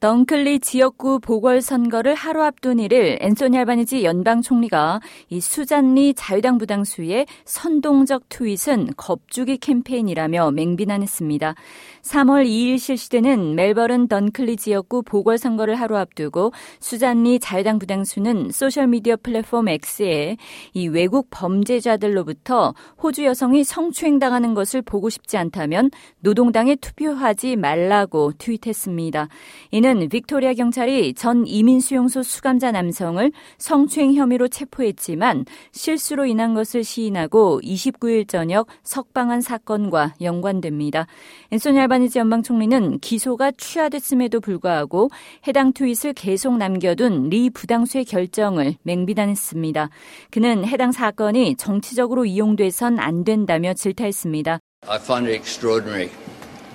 덩클리 지역구 보궐선거를 하루 앞둔 일을 앤소니 알바니지 연방 총리가 이 수잔리 자유당 부당수의 선동적 트윗은 겁주기 캠페인이라며 맹비난했습니다. 3월 2일 실시되는 멜버른 덩클리 지역구 보궐선거를 하루 앞두고 수잔리 자유당 부당수는 소셜미디어 플랫폼 X에 이 외국 범죄자들로부터 호주 여성이 성추행당하는 것을 보고 싶지 않다면 노동당에 투표하지 말라고 트윗했습니다. 이는 이는 빅토리아 경찰이 전 이민 수용소 수감자 남성을 성추행 혐의로 체포했지만 실수로 인한 것을 시인하고 29일 저녁 석방한 사건과 연관됩니다. 앤소니 알바니지 연방 총리는 기소가 취하됐음에도 불구하고 해당 트윗을 계속 남겨둔 리 부당수의 결정을 맹비난했습니다. 그는 해당 사건이 정치적으로 이용돼선 안 된다며 질타했습니다. I find it extraordinary.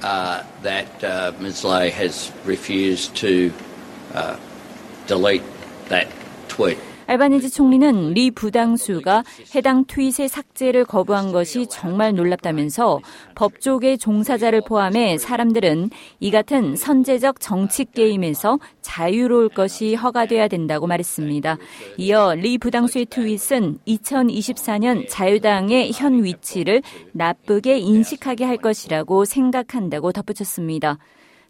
Uh, that uh, Ms. Lay has refused to uh, delete that tweet. 알바니지 총리는 리 부당수가 해당 트윗의 삭제를 거부한 것이 정말 놀랍다면서 법조계 종사자를 포함해 사람들은 이 같은 선제적 정치 게임에서 자유로울 것이 허가돼야 된다고 말했습니다. 이어 리 부당수의 트윗은 2024년 자유당의 현 위치를 나쁘게 인식하게 할 것이라고 생각한다고 덧붙였습니다.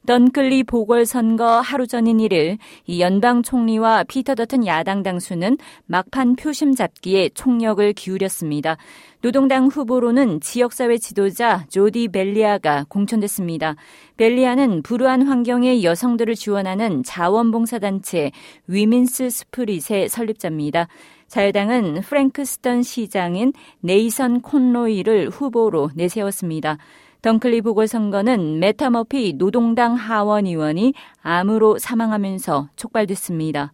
던클리 보궐선거 하루 전인 1일 이 연방 총리와 피터 더튼 야당 당수는 막판 표심 잡기에 총력을 기울였습니다. 노동당 후보로는 지역사회 지도자 조디 벨리아가 공천됐습니다. 벨리아는 불우한 환경의 여성들을 지원하는 자원봉사단체 Women's Spirit의 설립자입니다. 자유당은 프랭크스턴 시장인 네이선 콘로이를 후보로 내세웠습니다. 던클리 보궐선거는 페타 머피 노동당 하원 의원이 암으로 사망하면서 촉발됐습니다.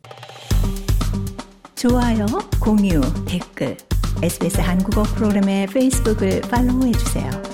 좋아요, 공유, 댓글, SBS 한국어 프로그램의 페이스북을 팔로우해주세요.